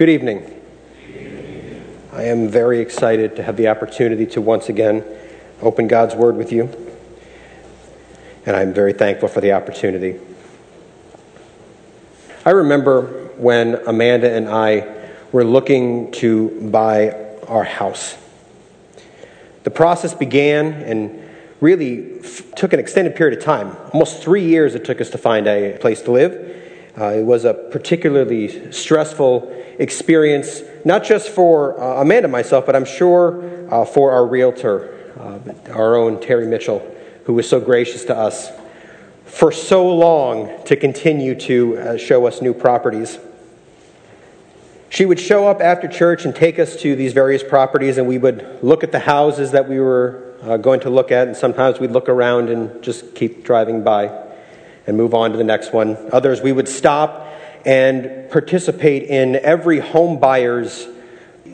Good evening. I am very excited to have the opportunity to once again open God's Word with you, and I'm very thankful for the opportunity. I remember when Amanda and I were looking to buy our house. The process began and really f- took an extended period of time. Almost three years it took us to find a place to live. Uh, it was a particularly stressful experience, not just for uh, Amanda and myself, but I'm sure uh, for our realtor, uh, our own Terry Mitchell, who was so gracious to us for so long to continue to uh, show us new properties. She would show up after church and take us to these various properties, and we would look at the houses that we were uh, going to look at, and sometimes we'd look around and just keep driving by and move on to the next one. Others, we would stop and participate in every home buyer's,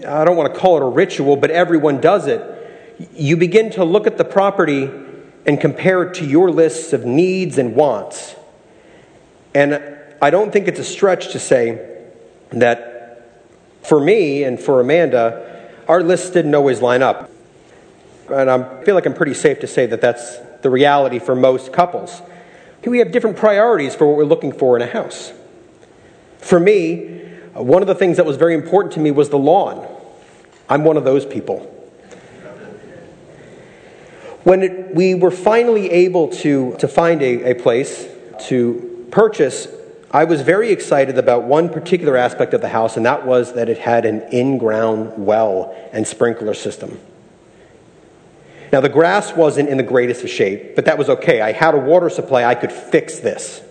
I don't want to call it a ritual, but everyone does it. You begin to look at the property and compare it to your lists of needs and wants. And I don't think it's a stretch to say that for me and for Amanda, our lists didn't always line up. And I feel like I'm pretty safe to say that that's the reality for most couples. We have different priorities for what we're looking for in a house. For me, one of the things that was very important to me was the lawn. I'm one of those people. When it, we were finally able to, to find a, a place to purchase I was very excited about one particular aspect of the house, and that was that it had an in ground well and sprinkler system. Now, the grass wasn't in the greatest of shape, but that was okay. I had a water supply, I could fix this.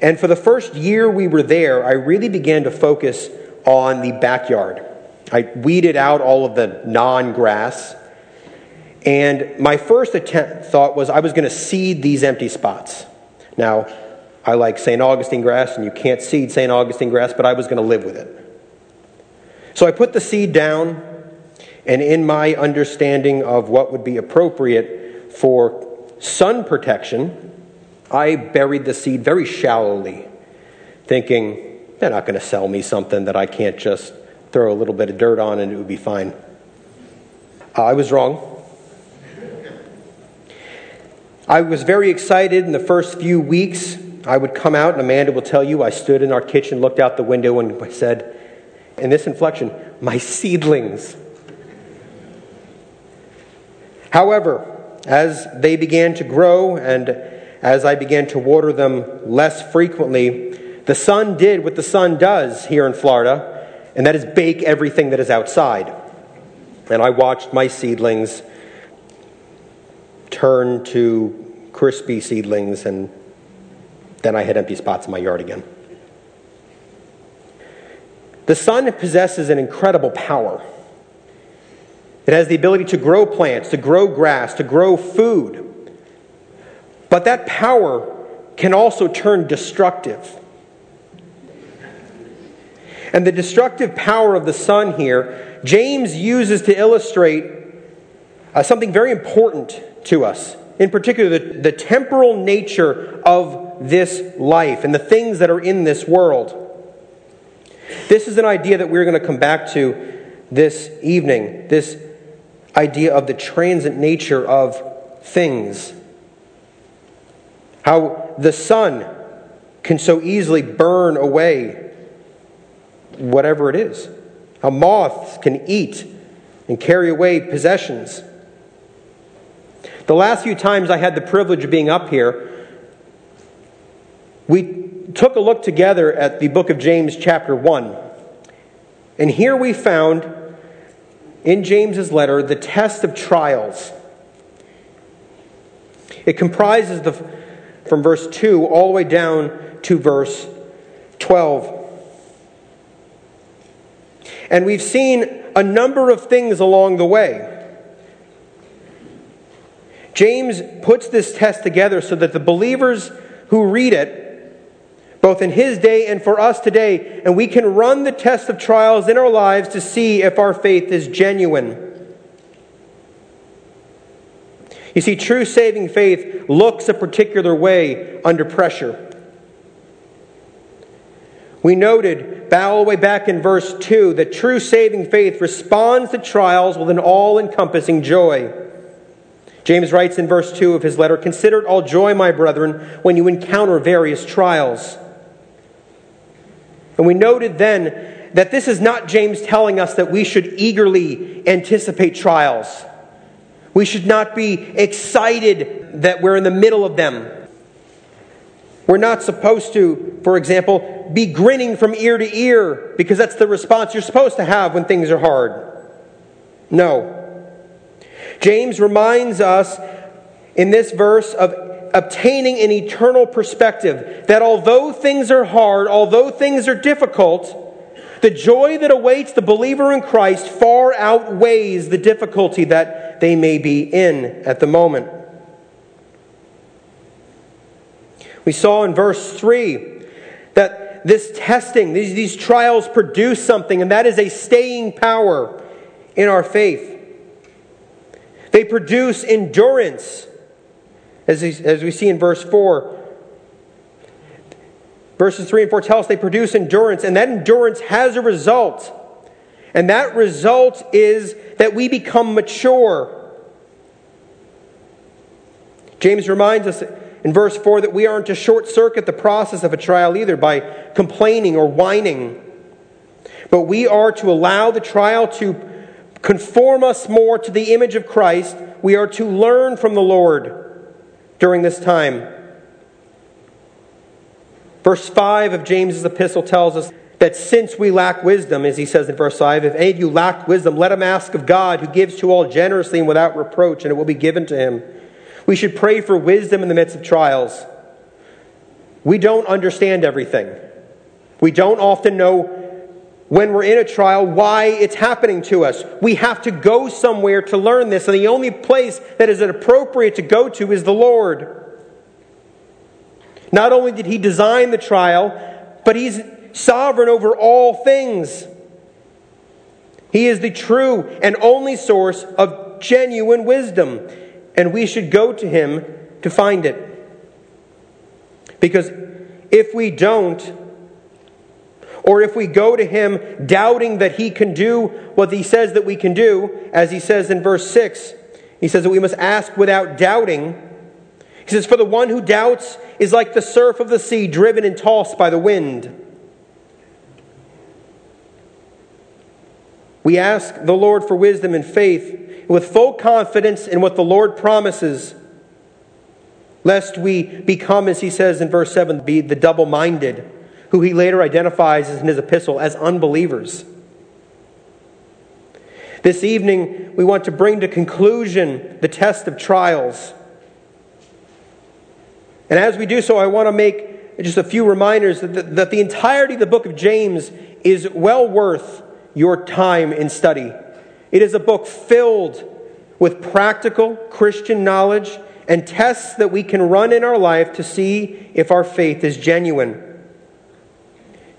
And for the first year we were there, I really began to focus on the backyard. I weeded out all of the non grass. And my first attempt, thought was I was going to seed these empty spots. Now, I like St. Augustine grass, and you can't seed St. Augustine grass, but I was going to live with it. So I put the seed down, and in my understanding of what would be appropriate for sun protection, I buried the seed very shallowly, thinking they're not going to sell me something that I can't just throw a little bit of dirt on and it would be fine. I was wrong. I was very excited in the first few weeks I would come out, and Amanda will tell you, I stood in our kitchen, looked out the window, and said, in this inflection, my seedlings. However, as they began to grow and as I began to water them less frequently, the sun did what the sun does here in Florida, and that is bake everything that is outside. And I watched my seedlings turn to crispy seedlings and then I had empty spots in my yard again. The sun possesses an incredible power. It has the ability to grow plants, to grow grass, to grow food. But that power can also turn destructive. And the destructive power of the sun here, James uses to illustrate uh, something very important to us. In particular, the, the temporal nature of this life and the things that are in this world. This is an idea that we're going to come back to this evening this idea of the transient nature of things. How the sun can so easily burn away whatever it is. How moths can eat and carry away possessions. The last few times I had the privilege of being up here, we took a look together at the book of James, chapter 1. And here we found in James's letter the test of trials. It comprises the, from verse 2 all the way down to verse 12. And we've seen a number of things along the way. James puts this test together so that the believers who read it both in his day and for us today, and we can run the test of trials in our lives to see if our faith is genuine. You see, true saving faith looks a particular way under pressure. We noted all the way back in verse 2 that true saving faith responds to trials with an all encompassing joy. James writes in verse 2 of his letter Consider it all joy, my brethren, when you encounter various trials. And we noted then that this is not James telling us that we should eagerly anticipate trials. We should not be excited that we're in the middle of them. We're not supposed to, for example, be grinning from ear to ear because that's the response you're supposed to have when things are hard. No. James reminds us in this verse of obtaining an eternal perspective that although things are hard, although things are difficult, the joy that awaits the believer in Christ far outweighs the difficulty that they may be in at the moment. We saw in verse 3 that this testing, these, these trials produce something, and that is a staying power in our faith. They produce endurance, as, as we see in verse 4. Verses 3 and 4 tell us they produce endurance, and that endurance has a result. And that result is that we become mature. James reminds us in verse 4 that we aren't to short circuit the process of a trial either by complaining or whining. But we are to allow the trial to conform us more to the image of Christ. We are to learn from the Lord during this time. Verse 5 of James's epistle tells us that since we lack wisdom, as he says in verse 5, if any of you lack wisdom, let him ask of God, who gives to all generously and without reproach, and it will be given to him. We should pray for wisdom in the midst of trials. We don't understand everything. We don't often know when we're in a trial why it's happening to us. We have to go somewhere to learn this, and the only place that is appropriate to go to is the Lord. Not only did He design the trial, but He's sovereign over all things. He is the true and only source of genuine wisdom and we should go to him to find it. Because if we don't, or if we go to him doubting that he can do what he says that we can do, as he says in verse 6, he says that we must ask without doubting. He says, For the one who doubts is like the surf of the sea driven and tossed by the wind. We ask the Lord for wisdom and faith with full confidence in what the Lord promises, lest we become, as he says in verse 7, be the double minded, who he later identifies in his epistle as unbelievers. This evening, we want to bring to conclusion the test of trials. And as we do so, I want to make just a few reminders that the, that the entirety of the book of James is well worth your time in study. It is a book filled with practical Christian knowledge and tests that we can run in our life to see if our faith is genuine.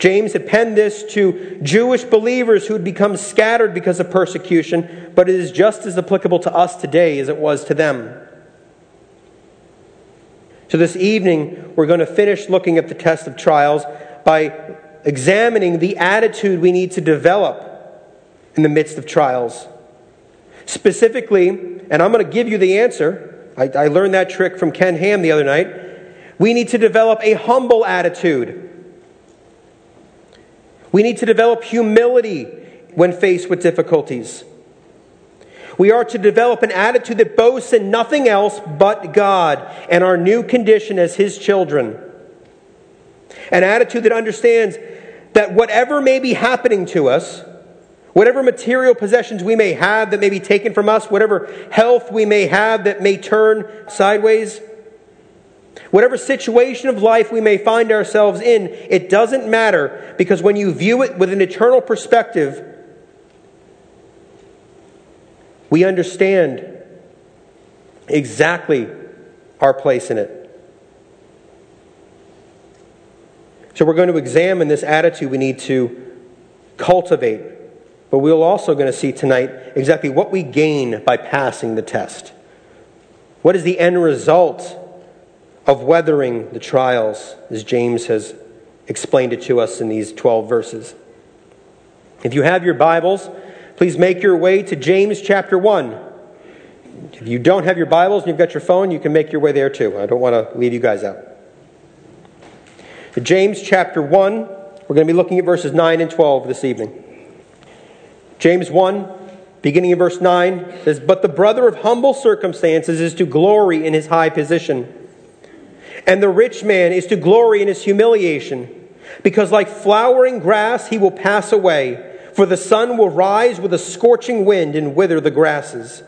James had penned this to Jewish believers who had become scattered because of persecution, but it is just as applicable to us today as it was to them. So, this evening, we're going to finish looking at the test of trials by examining the attitude we need to develop in the midst of trials. Specifically, and I'm going to give you the answer, I, I learned that trick from Ken Ham the other night. We need to develop a humble attitude. We need to develop humility when faced with difficulties. We are to develop an attitude that boasts in nothing else but God and our new condition as His children. An attitude that understands that whatever may be happening to us, Whatever material possessions we may have that may be taken from us, whatever health we may have that may turn sideways, whatever situation of life we may find ourselves in, it doesn't matter because when you view it with an eternal perspective, we understand exactly our place in it. So, we're going to examine this attitude we need to cultivate but we're also going to see tonight exactly what we gain by passing the test. What is the end result of weathering the trials, as James has explained it to us in these 12 verses. If you have your Bibles, please make your way to James chapter 1. If you don't have your Bibles and you've got your phone, you can make your way there too. I don't want to leave you guys out. James chapter 1, we're going to be looking at verses 9 and 12 this evening. James 1, beginning in verse 9, says, But the brother of humble circumstances is to glory in his high position, and the rich man is to glory in his humiliation, because like flowering grass he will pass away, for the sun will rise with a scorching wind and wither the grasses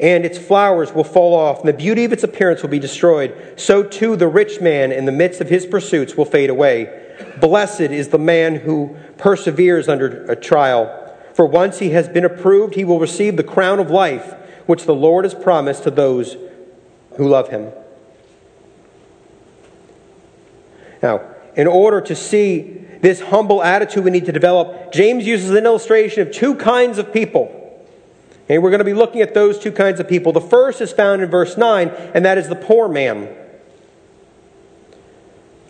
and its flowers will fall off, and the beauty of its appearance will be destroyed. So too the rich man in the midst of his pursuits will fade away. Blessed is the man who perseveres under a trial. For once he has been approved, he will receive the crown of life, which the Lord has promised to those who love him. Now, in order to see this humble attitude we need to develop, James uses an illustration of two kinds of people and we're going to be looking at those two kinds of people. The first is found in verse 9, and that is the poor man.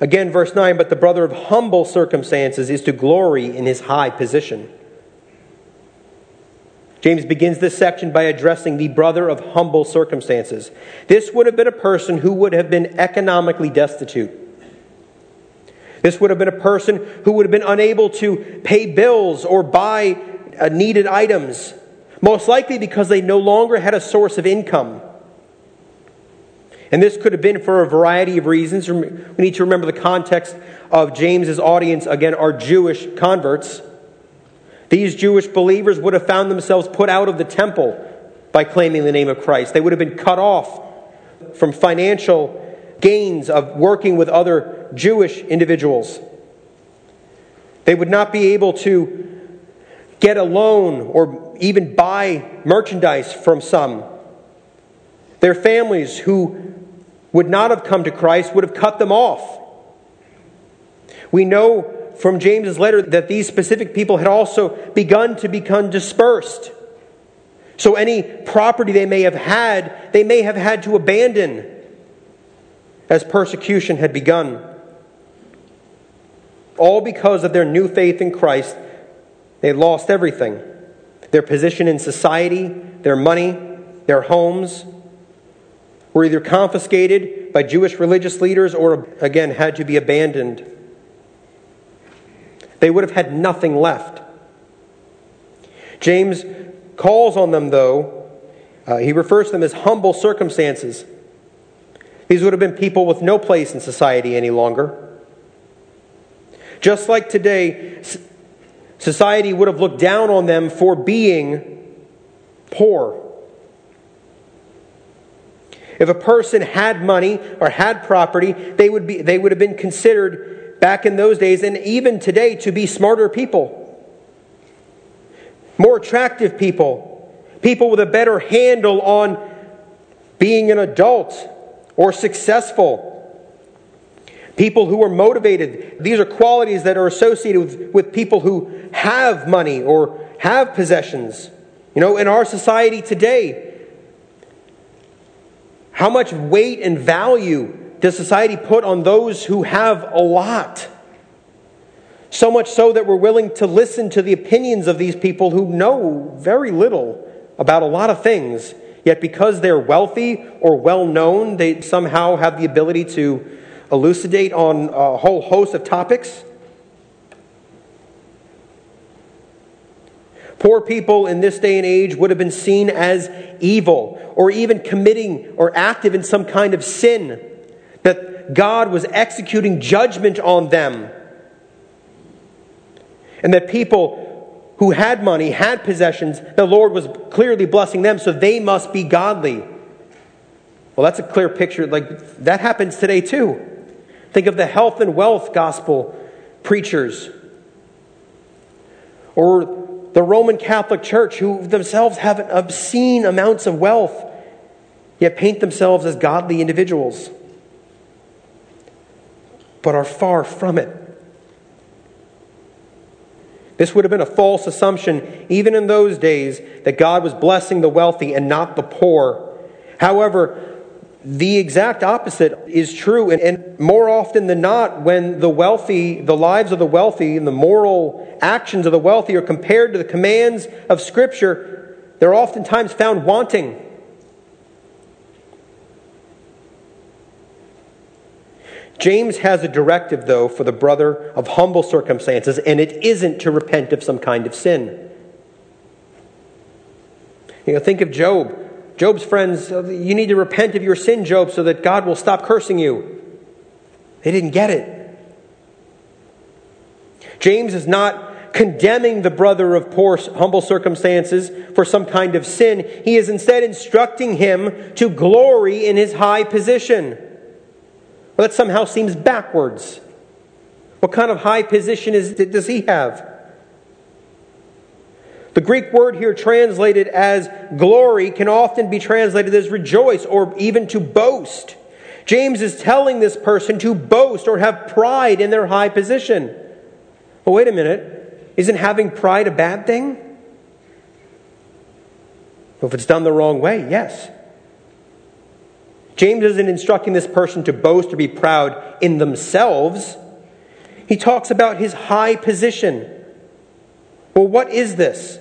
Again, verse 9, but the brother of humble circumstances is to glory in his high position. James begins this section by addressing the brother of humble circumstances. This would have been a person who would have been economically destitute. This would have been a person who would have been unable to pay bills or buy uh, needed items most likely because they no longer had a source of income. And this could have been for a variety of reasons. We need to remember the context of James's audience, again, are Jewish converts. These Jewish believers would have found themselves put out of the temple by claiming the name of Christ. They would have been cut off from financial gains of working with other Jewish individuals. They would not be able to get a loan or even buy merchandise from some. Their families who would not have come to Christ would have cut them off. We know from James's letter that these specific people had also begun to become dispersed. So any property they may have had, they may have had to abandon as persecution had begun. All because of their new faith in Christ they lost everything their position in society, their money, their homes were either confiscated by Jewish religious leaders or, again, had to be abandoned. They would have had nothing left. James calls on them, though, uh, he refers to them as humble circumstances. These would have been people with no place in society any longer. Just like today, Society would have looked down on them for being poor. If a person had money or had property, they would, be, they would have been considered back in those days and even today to be smarter people, more attractive people, people with a better handle on being an adult or successful. People who are motivated. These are qualities that are associated with, with people who have money or have possessions. You know, in our society today, how much weight and value does society put on those who have a lot? So much so that we're willing to listen to the opinions of these people who know very little about a lot of things, yet because they're wealthy or well known, they somehow have the ability to elucidate on a whole host of topics. Poor people in this day and age would have been seen as evil or even committing or active in some kind of sin, that God was executing judgment on them. And that people who had money, had possessions, the Lord was clearly blessing them, so they must be godly. Well, that's a clear picture. Like, that happens today too. Think of the health and wealth gospel preachers. Or the Roman Catholic Church, who themselves have obscene amounts of wealth, yet paint themselves as godly individuals, but are far from it. This would have been a false assumption, even in those days, that God was blessing the wealthy and not the poor. However, the exact opposite is true. And, and, more often than not, when the wealthy, the lives of the wealthy, and the moral actions of the wealthy are compared to the commands of Scripture, they're oftentimes found wanting. James has a directive, though, for the brother of humble circumstances, and it isn't to repent of some kind of sin. You know, think of Job. Job's friends, uh, you need to repent of your sin, Job, so that God will stop cursing you. They didn't get it. James is not condemning the brother of poor, humble circumstances for some kind of sin. He is instead instructing him to glory in his high position. Well, that somehow seems backwards. What kind of high position is, does he have? The Greek word here translated as glory can often be translated as rejoice or even to boast. James is telling this person to boast or have pride in their high position. Well, wait a minute. Isn't having pride a bad thing? Well, if it's done the wrong way, yes. James isn't instructing this person to boast or be proud in themselves. He talks about his high position. Well, what is this?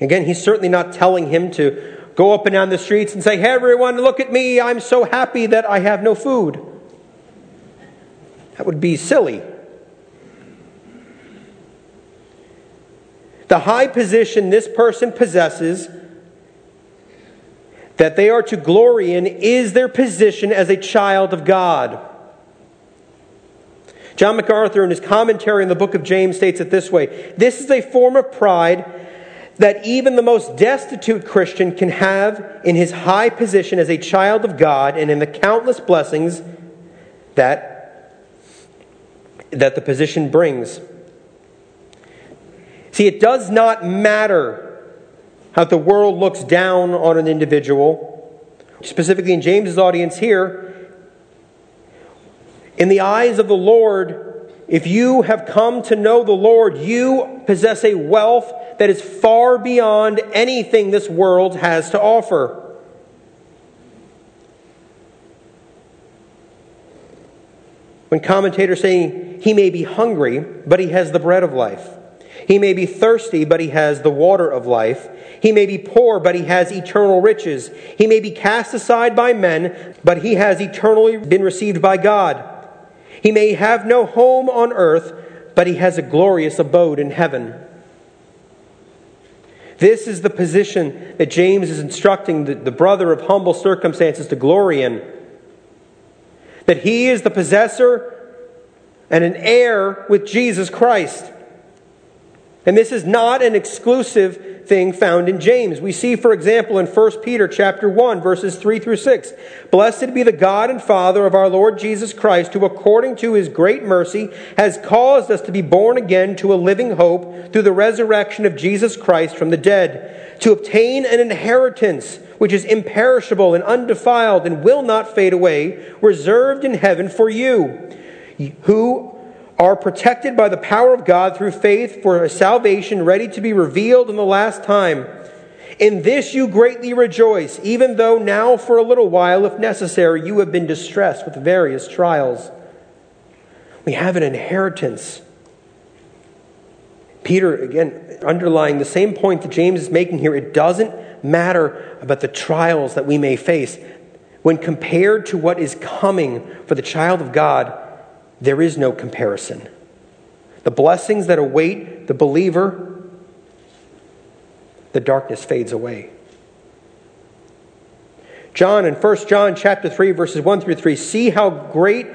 Again, he's certainly not telling him to go up and down the streets and say, Hey, everyone, look at me. I'm so happy that I have no food. That would be silly. The high position this person possesses that they are to glory in is their position as a child of God. John MacArthur, in his commentary on the book of James, states it this way This is a form of pride that even the most destitute Christian can have in his high position as a child of God and in the countless blessings that, that the position brings. See, it does not matter how the world looks down on an individual, specifically in James's audience here. In the eyes of the Lord, if you have come to know the Lord, you possess a wealth that is far beyond anything this world has to offer. When commentators say he may be hungry, but he has the bread of life. He may be thirsty, but he has the water of life. He may be poor, but he has eternal riches. He may be cast aside by men, but he has eternally been received by God. He may have no home on earth, but he has a glorious abode in heaven. This is the position that James is instructing the, the brother of humble circumstances to glory in. That he is the possessor and an heir with Jesus Christ. And this is not an exclusive thing found in James. We see, for example, in 1 Peter chapter 1, verses 3 through 6. Blessed be the God and Father of our Lord Jesus Christ, who according to his great mercy has caused us to be born again to a living hope through the resurrection of Jesus Christ from the dead, to obtain an inheritance which is imperishable and undefiled and will not fade away, reserved in heaven for you, who are protected by the power of God through faith for a salvation ready to be revealed in the last time. In this you greatly rejoice, even though now for a little while, if necessary, you have been distressed with various trials. We have an inheritance. Peter, again, underlying the same point that James is making here, it doesn't matter about the trials that we may face. When compared to what is coming for the child of God, there is no comparison. The blessings that await the believer, the darkness fades away. John in 1 John chapter 3 verses 1 through 3 see how great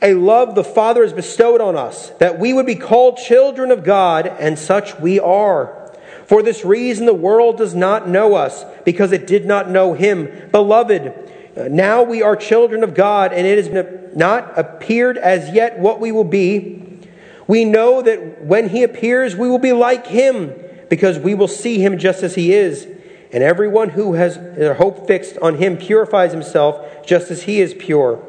a love the Father has bestowed on us that we would be called children of God and such we are. For this reason the world does not know us because it did not know him. Beloved, now we are children of God, and it has not appeared as yet what we will be. We know that when he appears, we will be like him, because we will see him just as he is. And everyone who has their hope fixed on him purifies himself just as he is pure.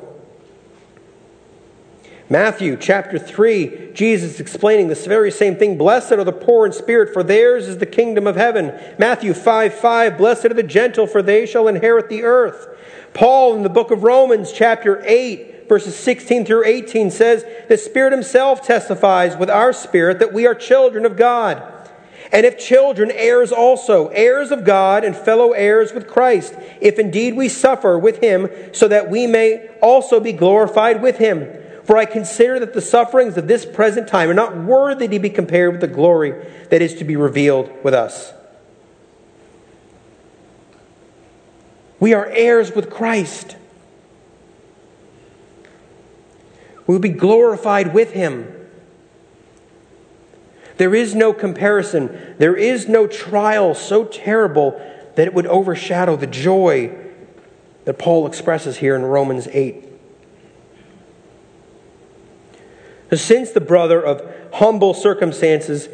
Matthew chapter 3, Jesus explaining this very same thing. Blessed are the poor in spirit, for theirs is the kingdom of heaven. Matthew 5 5, blessed are the gentle, for they shall inherit the earth. Paul in the book of Romans chapter 8, verses 16 through 18 says, The Spirit Himself testifies with our spirit that we are children of God. And if children, heirs also, heirs of God and fellow heirs with Christ, if indeed we suffer with Him, so that we may also be glorified with Him. For I consider that the sufferings of this present time are not worthy to be compared with the glory that is to be revealed with us. We are heirs with Christ. We will be glorified with him. There is no comparison. There is no trial so terrible that it would overshadow the joy that Paul expresses here in Romans 8. Since the brother of humble circumstances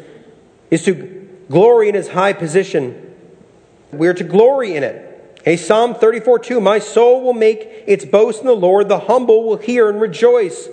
is to glory in his high position, we are to glory in it. A Psalm 34 2 My soul will make its boast in the Lord, the humble will hear and rejoice.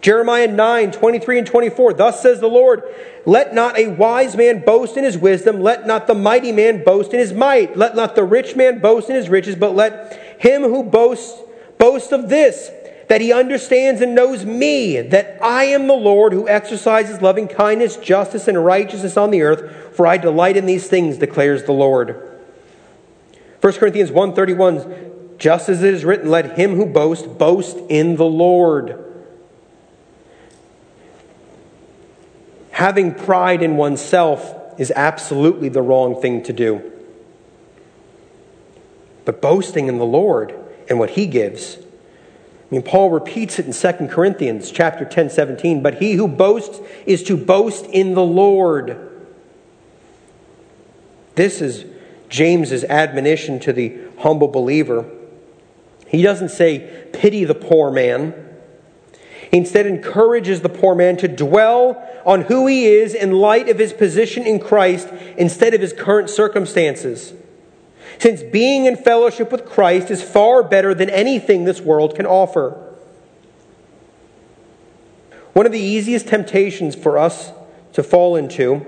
Jeremiah 9 23 and 24 Thus says the Lord, Let not a wise man boast in his wisdom, let not the mighty man boast in his might, let not the rich man boast in his riches, but let him who boasts boast of this that he understands and knows me, that I am the Lord who exercises loving kindness, justice, and righteousness on the earth, for I delight in these things, declares the Lord. 1 Corinthians 1:31 Just as it is written, let him who boasts boast in the Lord. Having pride in oneself is absolutely the wrong thing to do. But boasting in the Lord and what he gives I mean, Paul repeats it in 2 Corinthians chapter 10, 17. But he who boasts is to boast in the Lord. This is James's admonition to the humble believer. He doesn't say, pity the poor man. He instead encourages the poor man to dwell on who he is in light of his position in Christ instead of his current circumstances since being in fellowship with Christ is far better than anything this world can offer. One of the easiest temptations for us to fall into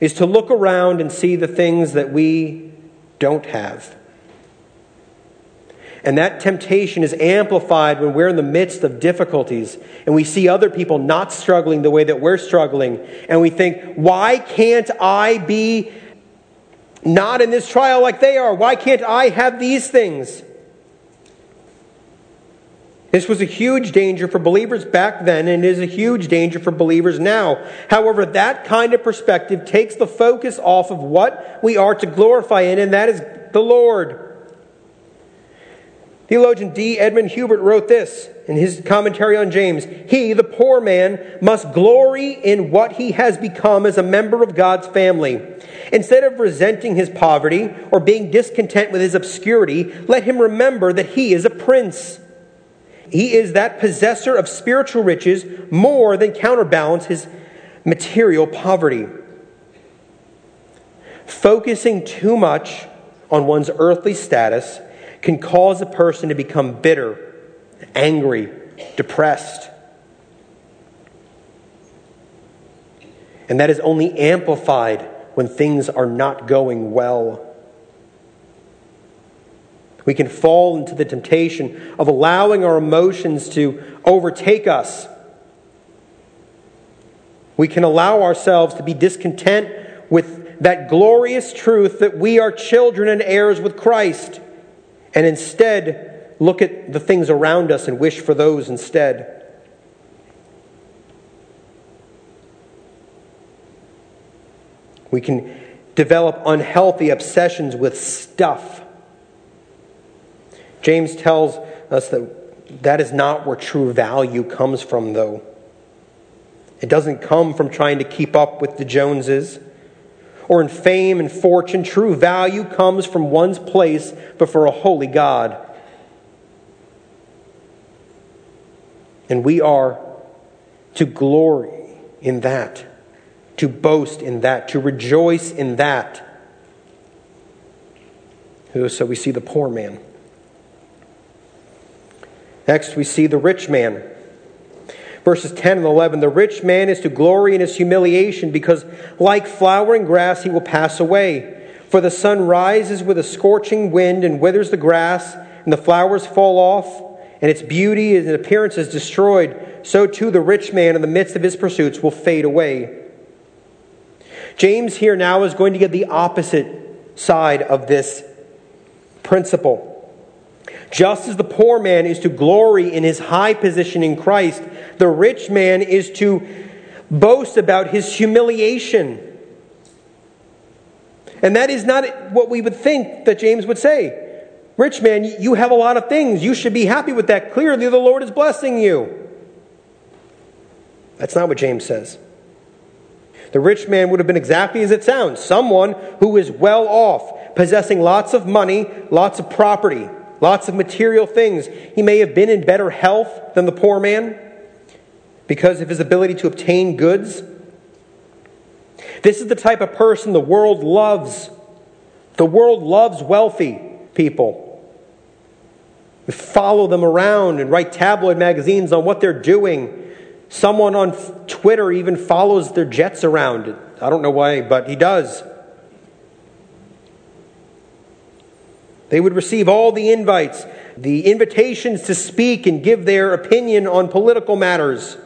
is to look around and see the things that we don't have. And that temptation is amplified when we're in the midst of difficulties and we see other people not struggling the way that we're struggling. And we think, why can't I be not in this trial like they are. Why can't I have these things? This was a huge danger for believers back then and is a huge danger for believers now. However, that kind of perspective takes the focus off of what we are to glorify in, and that is the Lord. Theologian D. Edmond Hiebert wrote this in his commentary on James He, the poor man, must glory in what he has become as a member of God's family. Instead of resenting his poverty or being discontent with his obscurity, let him remember that he is a prince. He is that possessor of spiritual riches more than counterbalance his material poverty. Focusing too much on one's earthly status can cause a person to become bitter, angry, depressed. And that is only amplified when things are not going well. We can fall into the temptation of allowing our emotions to overtake us. We can allow ourselves to be discontent with that glorious truth that we are children and heirs with Christ, and instead look at the things around us and wish for those instead. We can develop unhealthy obsessions with stuff. James tells us that that is not where true value comes from, though. It doesn't come from trying to keep up with the Joneses or in fame and fortune. True value comes from one's place before a holy God. And we are to glory in that to boast in that, to rejoice in that. So we see the poor man. Next, we see the rich man. Verses 10 and 11 The rich man is to glory in his humiliation, because like flowering grass he will pass away. For the sun rises with a scorching wind and withers the grass, and the flowers fall off, and its beauty and appearance is destroyed. So too the rich man in the midst of his pursuits will fade away. James here now is going to get the opposite side of this principle. Just as the poor man is to glory in his high position in Christ, the rich man is to boast about his humiliation. And that is not what we would think that James would say. Rich man, you have a lot of things. You should be happy with that. Clearly, the Lord is blessing you. That's not what James says. The rich man would have been exactly as it sounds someone who is well off, possessing lots of money, lots of property lots of material things. He may have been in better health than the poor man because of his ability to obtain goods. This is the type of person the world loves. The world loves wealthy people. We follow them around and write tabloid magazines on what they're doing. Someone on Twitter even follows their jets around. I don't know why, but he does. They would receive all the invites, the invitations to speak and give their opinion on political matters.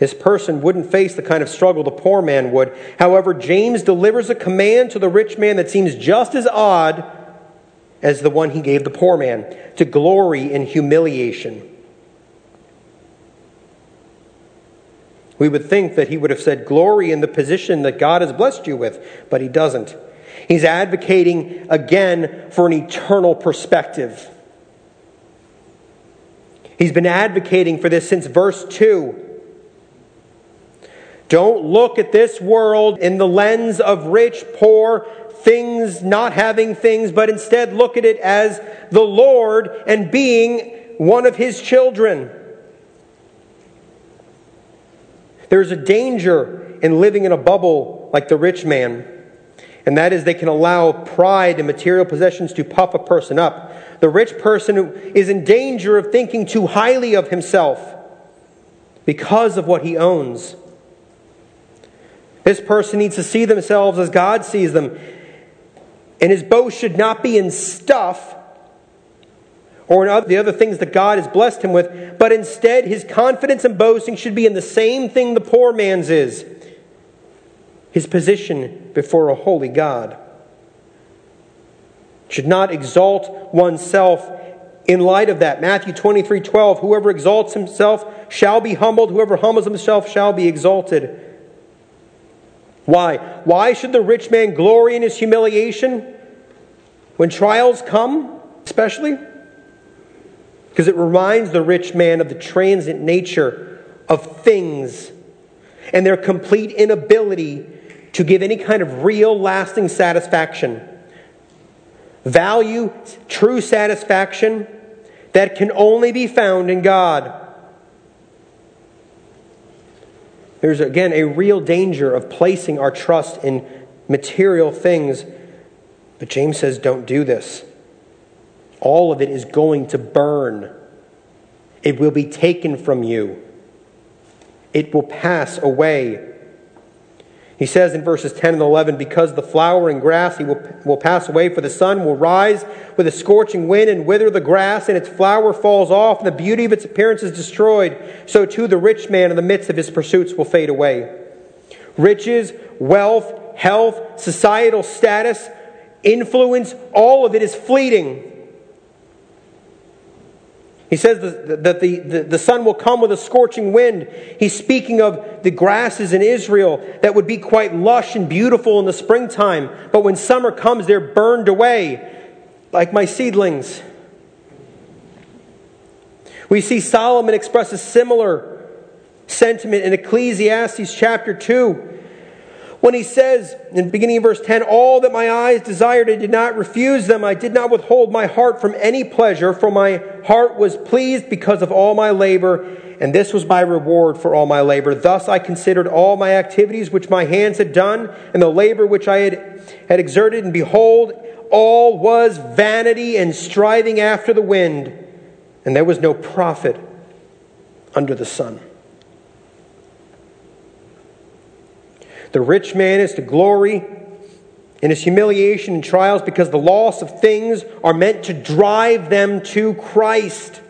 This person wouldn't face the kind of struggle the poor man would. However, James delivers a command to the rich man that seems just as odd as the one he gave the poor man to glory in humiliation. We would think that he would have said, Glory in the position that God has blessed you with, but he doesn't. He's advocating again for an eternal perspective. He's been advocating for this since verse 2. Don't look at this world in the lens of rich, poor, things, not having things, but instead look at it as the Lord and being one of his children. There's a danger in living in a bubble like the rich man and that is they can allow pride and material possessions to puff a person up. The rich person is in danger of thinking too highly of himself because of what he owns. This person needs to see themselves as God sees them. And his boast should not be in stuff or in the other things that God has blessed him with, but instead his confidence and boasting should be in the same thing the poor man's is his position before a holy God. Should not exalt oneself in light of that. Matthew 23 12, whoever exalts himself shall be humbled, whoever humbles himself shall be exalted. Why? Why should the rich man glory in his humiliation when trials come, especially? Because it reminds the rich man of the transient nature of things and their complete inability to give any kind of real, lasting satisfaction. Value, true satisfaction that can only be found in God. There's again a real danger of placing our trust in material things. But James says, don't do this. All of it is going to burn, it will be taken from you, it will pass away. He says in verses 10 and 11, Because the flower and grass he will, will pass away, for the sun will rise with a scorching wind and wither the grass, and its flower falls off, and the beauty of its appearance is destroyed. So too the rich man in the midst of his pursuits will fade away. Riches, wealth, health, societal status, influence, all of it is fleeting. He says that the, the, sun will come with a scorching wind. He's speaking of the grasses in Israel that would be quite lush and beautiful in the springtime, but when summer comes, they're burned away, like my seedlings. We see Solomon express a similar sentiment in Ecclesiastes chapter 2 when he says in beginning of verse 10 all that my eyes desired i did not refuse them i did not withhold my heart from any pleasure for my heart was pleased because of all my labor and this was my reward for all my labor thus i considered all my activities which my hands had done and the labor which i had, had exerted and behold all was vanity and striving after the wind and there was no profit under the sun. The rich man is to glory in his humiliation and trials because the loss of things are meant to drive them to Christ.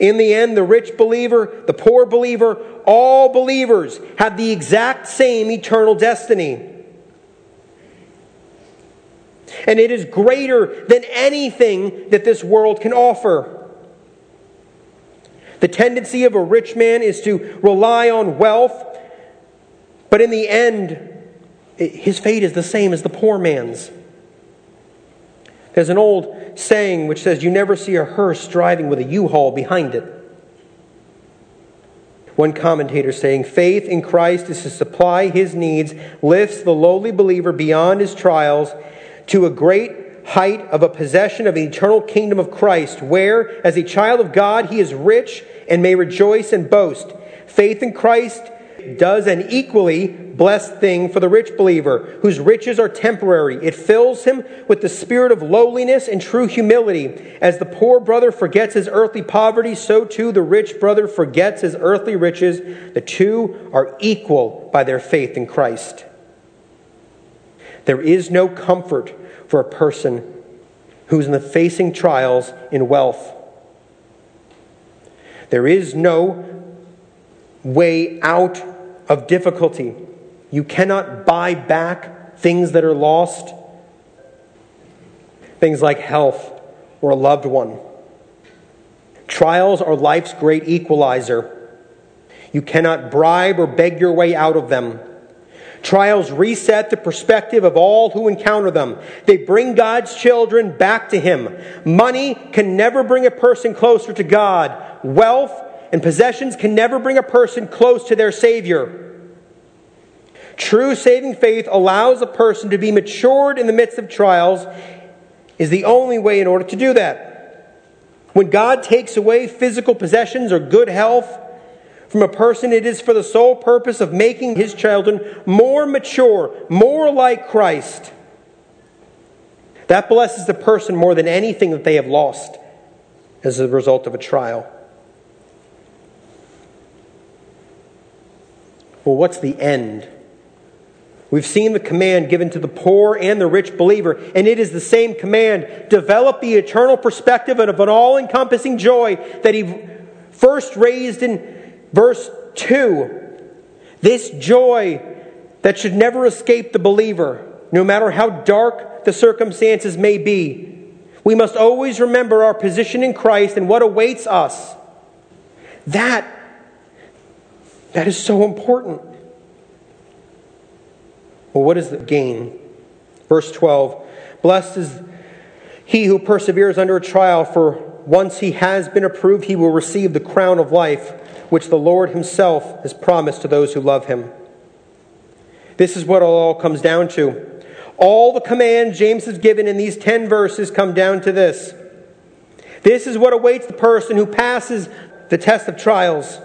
In the end, the rich believer, the poor believer, all believers have the exact same eternal destiny. And it is greater than anything that this world can offer. The tendency of a rich man is to rely on wealth, but in the end, his fate is the same as the poor man's. There's an old saying which says, You never see a hearse driving with a U haul behind it. One commentator saying, Faith in Christ is to supply his needs, lifts the lowly believer beyond his trials to a great height of a possession of the eternal kingdom of Christ, where, as a child of God, he is rich and may rejoice and boast. Faith in Christ does an equally blessed thing for the rich believer, whose riches are temporary. It fills him with the spirit of lowliness and true humility. As the poor brother forgets his earthly poverty, so too the rich brother forgets his earthly riches. The two are equal by their faith in Christ. There is no comfort for a person who's in the facing trials in wealth. There is no way out of difficulty. You cannot buy back things that are lost, things like health or a loved one. Trials are life's great equalizer. You cannot bribe or beg your way out of them. Trials reset the perspective of all who encounter them. They bring God's children back to Him. Money can never bring a person closer to God. Wealth and possessions can never bring a person close to their Savior. True saving faith allows a person to be matured in the midst of trials, is the only way in order to do that. When God takes away physical possessions or good health from a person, it is for the sole purpose of making his children more mature, more like Christ. That blesses the person more than anything that they have lost as a result of a trial. Well, what's the end? We've seen the command given to the poor and the rich believer, and it is the same command. Develop the eternal perspective of an all encompassing joy that he first raised in verse 2. This joy that should never escape the believer, no matter how dark the circumstances may be. We must always remember our position in Christ and what awaits us. That, that is so important. Well, what is the gain? Verse 12 Blessed is he who perseveres under a trial, for once he has been approved, he will receive the crown of life, which the Lord himself has promised to those who love him. This is what it all comes down to. All the commands James has given in these 10 verses come down to this. This is what awaits the person who passes the test of trials.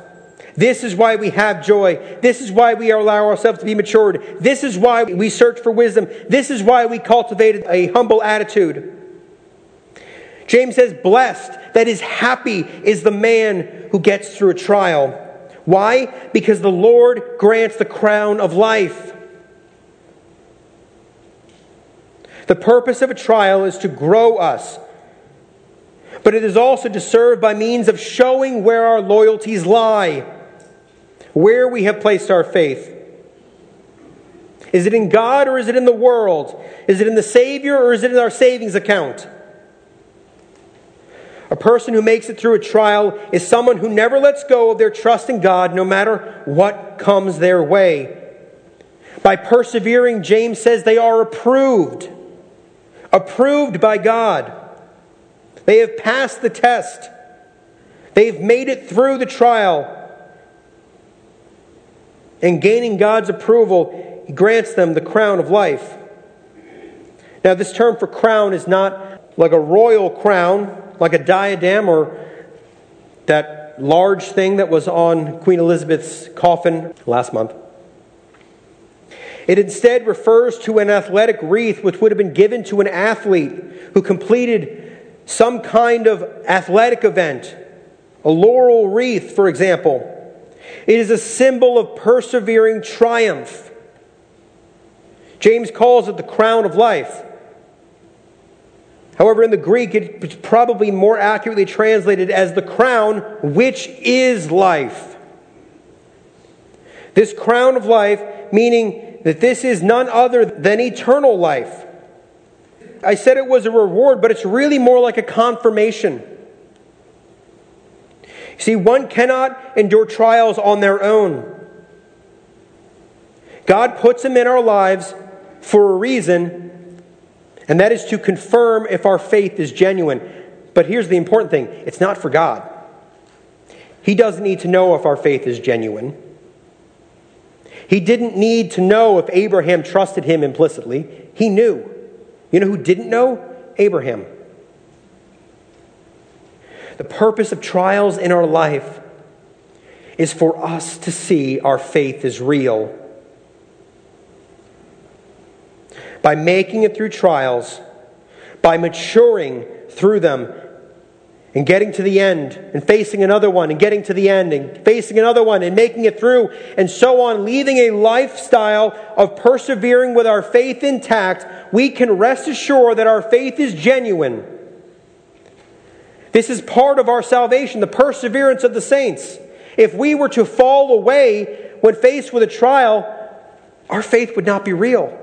This is why we have joy. This is why we allow ourselves to be matured. This is why we search for wisdom. This is why we cultivated a humble attitude. James says, Blessed, that is happy, is the man who gets through a trial. Why? Because the Lord grants the crown of life. The purpose of a trial is to grow us, but it is also to serve by means of showing where our loyalties lie where we have placed our faith. Is it in God or is it in the world? Is it in the Savior or is it in our savings account? A person who makes it through a trial is someone who never lets go of their trust in God no matter what comes their way. By persevering, James says they are approved. Approved by God. They have passed the test. They've made it through the trial and gaining God's approval, He grants them the crown of life. Now, this term for crown is not like a royal crown, like a diadem or that large thing that was on Queen Elizabeth's coffin last month. It instead refers to an athletic wreath which would have been given to an athlete who completed some kind of athletic event, a laurel wreath, for example. It is a symbol of persevering triumph. James calls it the crown of life. However, in the Greek, it's probably more accurately translated as the crown, which is life. This crown of life, meaning that this is none other than eternal life. I said it was a reward, but it's really more like a confirmation. See, one cannot endure trials on their own. God puts them in our lives for a reason, and that is to confirm if our faith is genuine. But here's the important thing it's not for God. He doesn't need to know if our faith is genuine. He didn't need to know if Abraham trusted him implicitly. He knew. You know who didn't know? Abraham. The purpose of trials in our life is for us to see our faith is real. By making it through trials, by maturing through them, and getting to the end, and facing another one, and getting to the end, and facing another one, and making it through, and so on, leading a lifestyle of persevering with our faith intact, we can rest assured that our faith is genuine. This is part of our salvation, the perseverance of the saints. If we were to fall away when faced with a trial, our faith would not be real.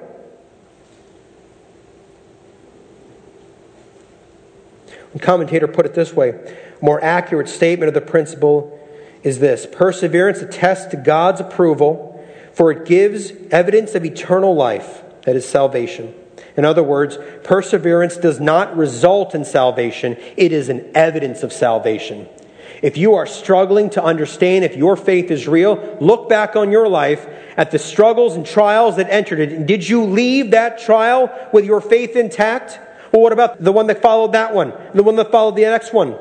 One commentator put it this way a more accurate statement of the principle is this perseverance attests to God's approval, for it gives evidence of eternal life, that is, salvation. In other words, perseverance does not result in salvation, it is an evidence of salvation. If you are struggling to understand if your faith is real, look back on your life at the struggles and trials that entered it. Did you leave that trial with your faith intact? Well, what about the one that followed that one? The one that followed the next one?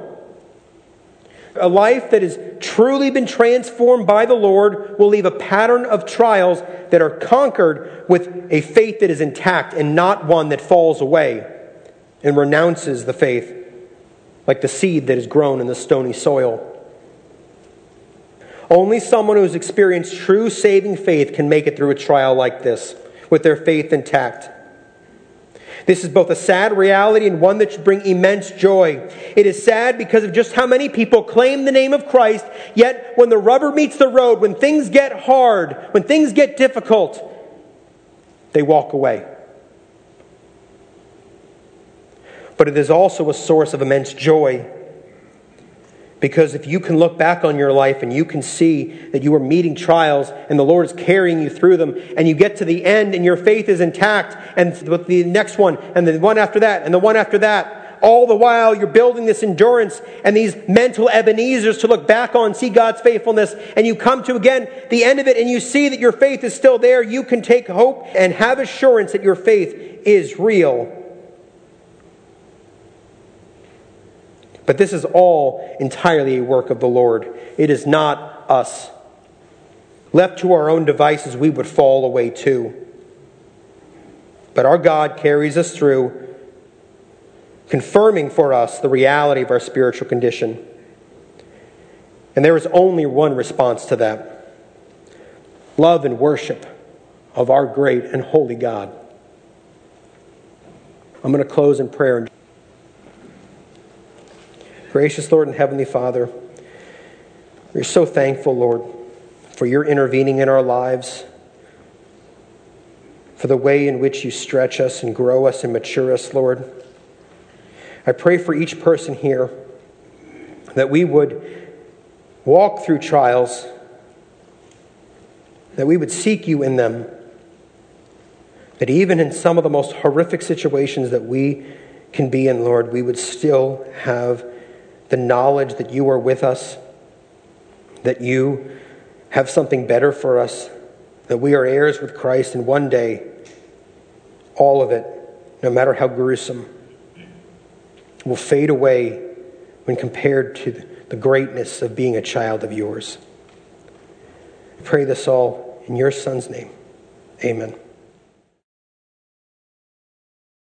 A life that has truly been transformed by the Lord will leave a pattern of trials that are conquered with a faith that is intact and not one that falls away and renounces the faith, like the seed that is grown in the stony soil. Only someone who has experienced true saving faith can make it through a trial like this with their faith intact. This is both a sad reality and one that should bring immense joy. It is sad because of just how many people claim the name of Christ, yet when the rubber meets the road, when things get hard, when things get difficult, they walk away. But it is also a source of immense joy because if you can look back on your life and you can see that you are meeting trials and the Lord is carrying you through them, and you get to the end and your faith is intact, and with the next one, and the one after that, and the one after that, all the while you're building this endurance and these mental Ebenezers to look back on, see God's faithfulness, and you come to again the end of it and you see that your faith is still there, you can take hope and have assurance that your faith is real. But this is all entirely a work of the Lord. It is not us. Left to our own devices, we would fall away too. But our God carries us through, confirming for us the reality of our spiritual condition. And there is only one response to that love and worship of our great and holy God. I'm going to close in prayer. Gracious Lord and Heavenly Father, we're so thankful, Lord, for your intervening in our lives, for the way in which you stretch us and grow us and mature us, Lord. I pray for each person here that we would walk through trials, that we would seek you in them, that even in some of the most horrific situations that we can be in, Lord, we would still have the knowledge that you are with us, that you have something better for us, that we are heirs with Christ, and one day, all of it, no matter how gruesome, will fade away when compared to the greatness of being a child of yours. I pray this all in your Son's name. Amen.